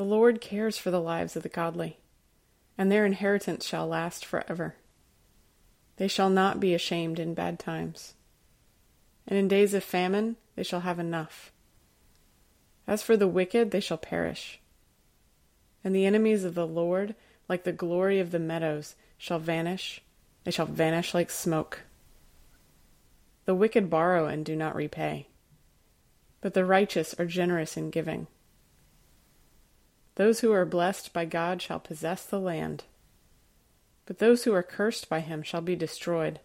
The Lord cares for the lives of the godly, and their inheritance shall last forever. They shall not be ashamed in bad times, and in days of famine they shall have enough. As for the wicked, they shall perish, and the enemies of the Lord, like the glory of the meadows, shall vanish, they shall vanish like smoke. The wicked borrow and do not repay, but the righteous are generous in giving. Those who are blessed by God shall possess the land, but those who are cursed by him shall be destroyed.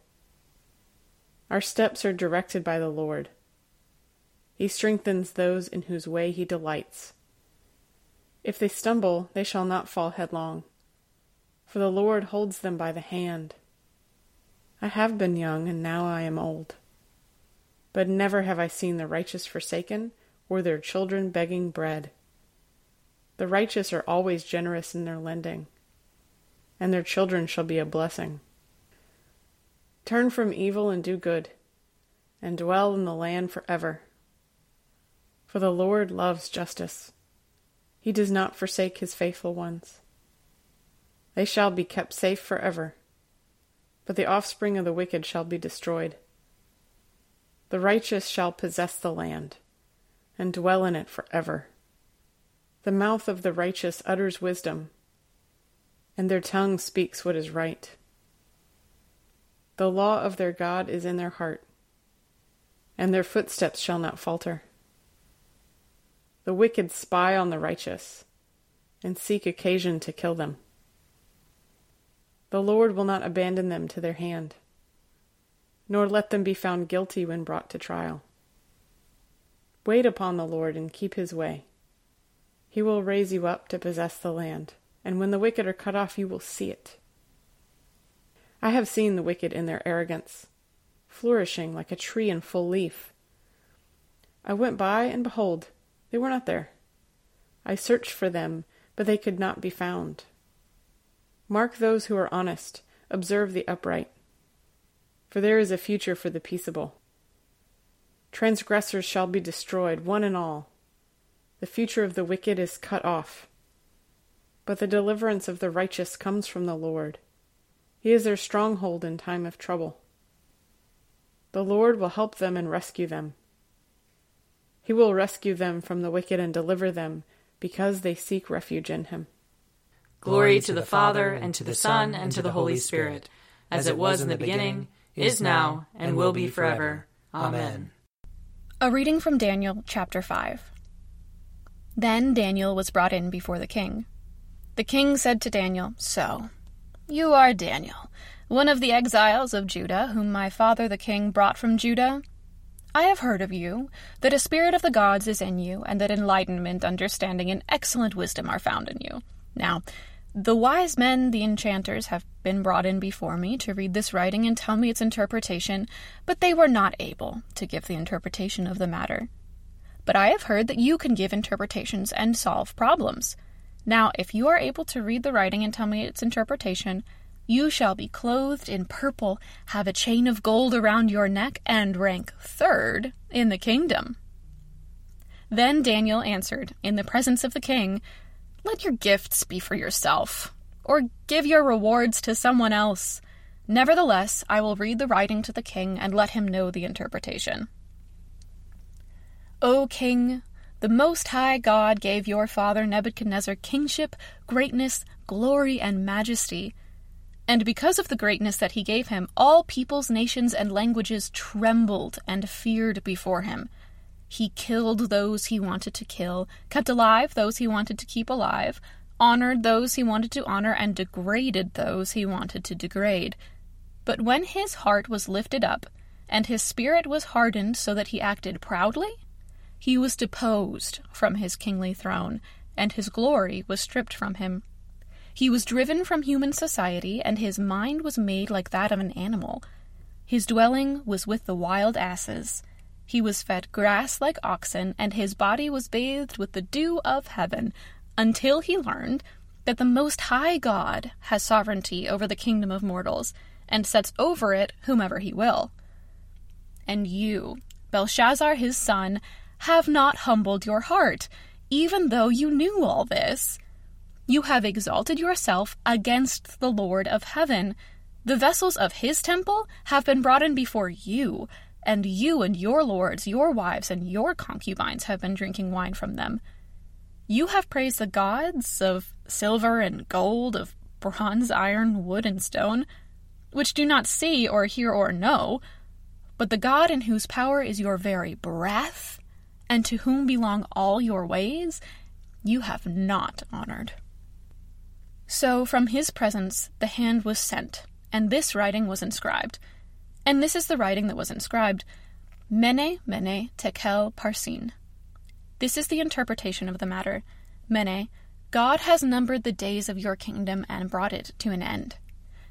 Our steps are directed by the Lord. He strengthens those in whose way he delights. If they stumble, they shall not fall headlong, for the Lord holds them by the hand. I have been young, and now I am old. But never have I seen the righteous forsaken, or their children begging bread. The righteous are always generous in their lending, and their children shall be a blessing. Turn from evil and do good, and dwell in the land forever. For the Lord loves justice. He does not forsake his faithful ones. They shall be kept safe forever, but the offspring of the wicked shall be destroyed. The righteous shall possess the land, and dwell in it forever. The mouth of the righteous utters wisdom, and their tongue speaks what is right. The law of their God is in their heart, and their footsteps shall not falter. The wicked spy on the righteous, and seek occasion to kill them. The Lord will not abandon them to their hand nor let them be found guilty when brought to trial. Wait upon the Lord and keep his way. He will raise you up to possess the land, and when the wicked are cut off, you will see it. I have seen the wicked in their arrogance, flourishing like a tree in full leaf. I went by, and behold, they were not there. I searched for them, but they could not be found. Mark those who are honest, observe the upright for there is a future for the peaceable. Transgressors shall be destroyed, one and all. The future of the wicked is cut off. But the deliverance of the righteous comes from the Lord. He is their stronghold in time of trouble. The Lord will help them and rescue them. He will rescue them from the wicked and deliver them, because they seek refuge in him. Glory to the Father, and to the Son, and to the Holy Spirit, as it was in the beginning is now, and will be forever. Amen. A reading from Daniel chapter 5. Then Daniel was brought in before the king. The king said to Daniel, So, you are Daniel, one of the exiles of Judah, whom my father the king brought from Judah? I have heard of you, that a spirit of the gods is in you, and that enlightenment, understanding, and excellent wisdom are found in you. Now, the wise men, the enchanters, have been brought in before me to read this writing and tell me its interpretation, but they were not able to give the interpretation of the matter. But I have heard that you can give interpretations and solve problems. Now, if you are able to read the writing and tell me its interpretation, you shall be clothed in purple, have a chain of gold around your neck, and rank third in the kingdom. Then Daniel answered, in the presence of the king, let your gifts be for yourself, or give your rewards to someone else. Nevertheless, I will read the writing to the king and let him know the interpretation. O king, the Most High God gave your father Nebuchadnezzar kingship, greatness, glory, and majesty. And because of the greatness that he gave him, all peoples, nations, and languages trembled and feared before him. He killed those he wanted to kill, kept alive those he wanted to keep alive, honored those he wanted to honor, and degraded those he wanted to degrade. But when his heart was lifted up, and his spirit was hardened so that he acted proudly, he was deposed from his kingly throne, and his glory was stripped from him. He was driven from human society, and his mind was made like that of an animal. His dwelling was with the wild asses. He was fed grass like oxen, and his body was bathed with the dew of heaven, until he learned that the Most High God has sovereignty over the kingdom of mortals, and sets over it whomever he will. And you, Belshazzar his son, have not humbled your heart, even though you knew all this. You have exalted yourself against the Lord of heaven. The vessels of his temple have been brought in before you, and you and your lords, your wives, and your concubines have been drinking wine from them. You have praised the gods of silver and gold, of bronze, iron, wood, and stone, which do not see or hear or know, but the God in whose power is your very breath and to whom belong all your ways, you have not honored. So from his presence the hand was sent, and this writing was inscribed. And this is the writing that was inscribed Mene, Mene, Tekel, Parsin. This is the interpretation of the matter. Mene, God has numbered the days of your kingdom and brought it to an end.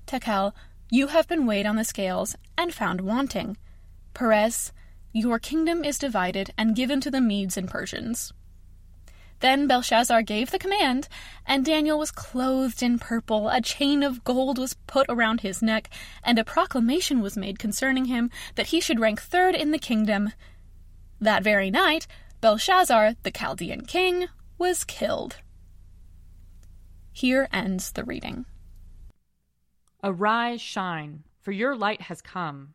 Tekel, you have been weighed on the scales and found wanting. Peres, your kingdom is divided and given to the Medes and Persians. Then Belshazzar gave the command, and Daniel was clothed in purple, a chain of gold was put around his neck, and a proclamation was made concerning him that he should rank third in the kingdom. That very night, Belshazzar, the Chaldean king, was killed. Here ends the reading. Arise, shine, for your light has come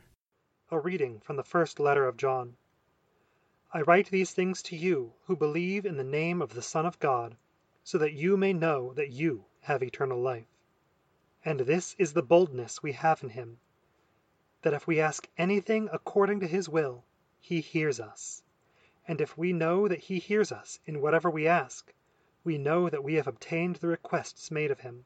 A reading from the first letter of John. I write these things to you who believe in the name of the Son of God, so that you may know that you have eternal life. And this is the boldness we have in him, that if we ask anything according to his will, he hears us. And if we know that he hears us in whatever we ask, we know that we have obtained the requests made of him.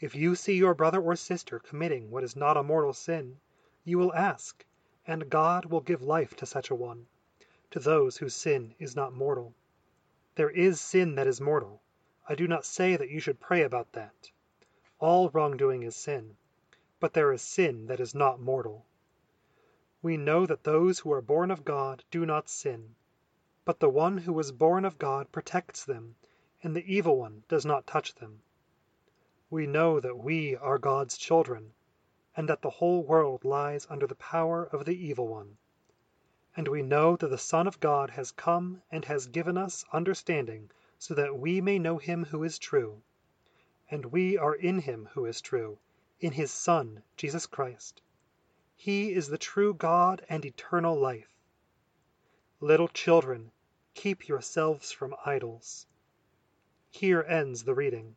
If you see your brother or sister committing what is not a mortal sin, you will ask, and God will give life to such a one, to those whose sin is not mortal. There is sin that is mortal. I do not say that you should pray about that. All wrongdoing is sin, but there is sin that is not mortal. We know that those who are born of God do not sin, but the one who was born of God protects them, and the evil one does not touch them. We know that we are God's children and that the whole world lies under the power of the evil one. And we know that the Son of God has come and has given us understanding so that we may know him who is true. And we are in him who is true, in his Son, Jesus Christ. He is the true God and eternal life. Little children, keep yourselves from idols. Here ends the reading.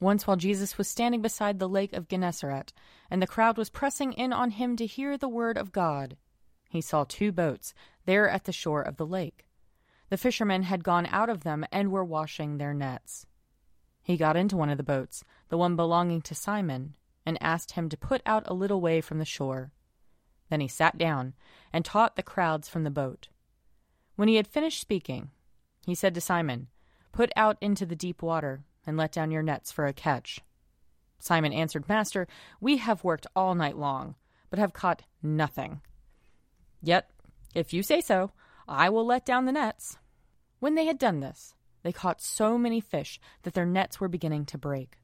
Once while Jesus was standing beside the lake of Gennesaret, and the crowd was pressing in on him to hear the word of God, he saw two boats there at the shore of the lake. The fishermen had gone out of them and were washing their nets. He got into one of the boats, the one belonging to Simon, and asked him to put out a little way from the shore. Then he sat down and taught the crowds from the boat. When he had finished speaking, he said to Simon, Put out into the deep water and let down your nets for a catch. Simon answered, Master, we have worked all night long, but have caught nothing. Yet, if you say so, I will let down the nets. When they had done this, they caught so many fish that their nets were beginning to break.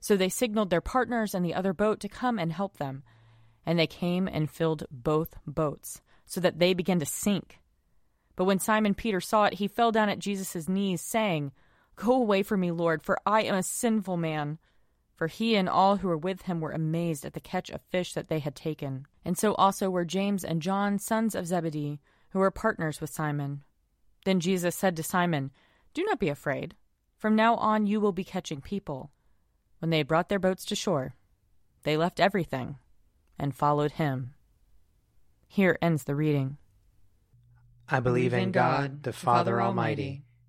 So they signaled their partners in the other boat to come and help them. And they came and filled both boats, so that they began to sink. But when Simon Peter saw it, he fell down at Jesus' knees, saying, Go away from me, Lord, for I am a sinful man. For he and all who were with him were amazed at the catch of fish that they had taken. And so also were James and John, sons of Zebedee who were partners with Simon. Then Jesus said to Simon, Do not be afraid. From now on you will be catching people. When they had brought their boats to shore, they left everything and followed him. Here ends the reading. I believe in God, the Father Almighty,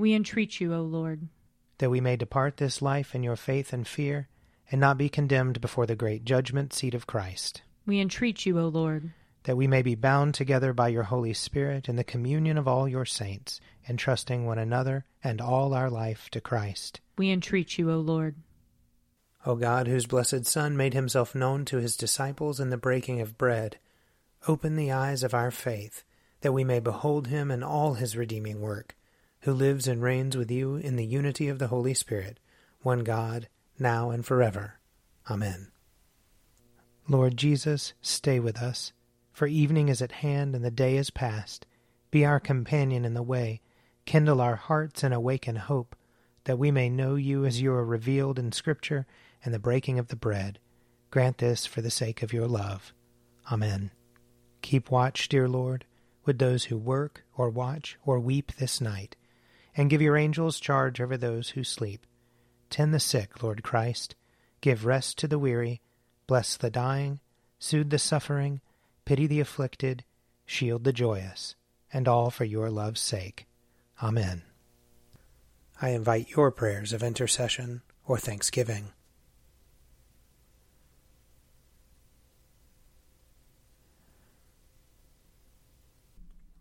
We entreat you, O Lord. That we may depart this life in your faith and fear, and not be condemned before the great judgment seat of Christ. We entreat you, O Lord that we may be bound together by your Holy Spirit in the communion of all your saints, entrusting one another and all our life to Christ. We entreat you, O Lord. O God, whose blessed Son made himself known to his disciples in the breaking of bread, open the eyes of our faith, that we may behold him in all his redeeming work, who lives and reigns with you in the unity of the Holy Spirit, one God, now and forever. Amen. Lord Jesus, stay with us for evening is at hand and the day is past. Be our companion in the way, kindle our hearts and awaken hope, that we may know you as you are revealed in Scripture and the breaking of the bread. Grant this for the sake of your love. Amen. Keep watch, dear Lord, with those who work or watch or weep this night, and give your angels charge over those who sleep. Tend the sick, Lord Christ. Give rest to the weary. Bless the dying. Soothe the suffering Pity the afflicted, shield the joyous, and all for your love's sake. Amen. I invite your prayers of intercession or thanksgiving.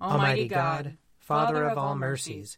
Almighty God, Father of all mercies,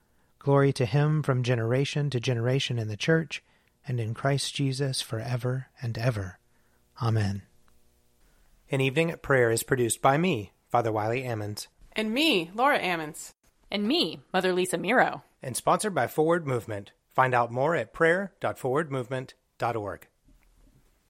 Glory to Him from generation to generation in the Church and in Christ Jesus forever and ever. Amen. An Evening at Prayer is produced by me, Father Wiley Ammons. And me, Laura Ammons. And me, Mother Lisa Meirow. And sponsored by Forward Movement. Find out more at prayer.forwardmovement.org.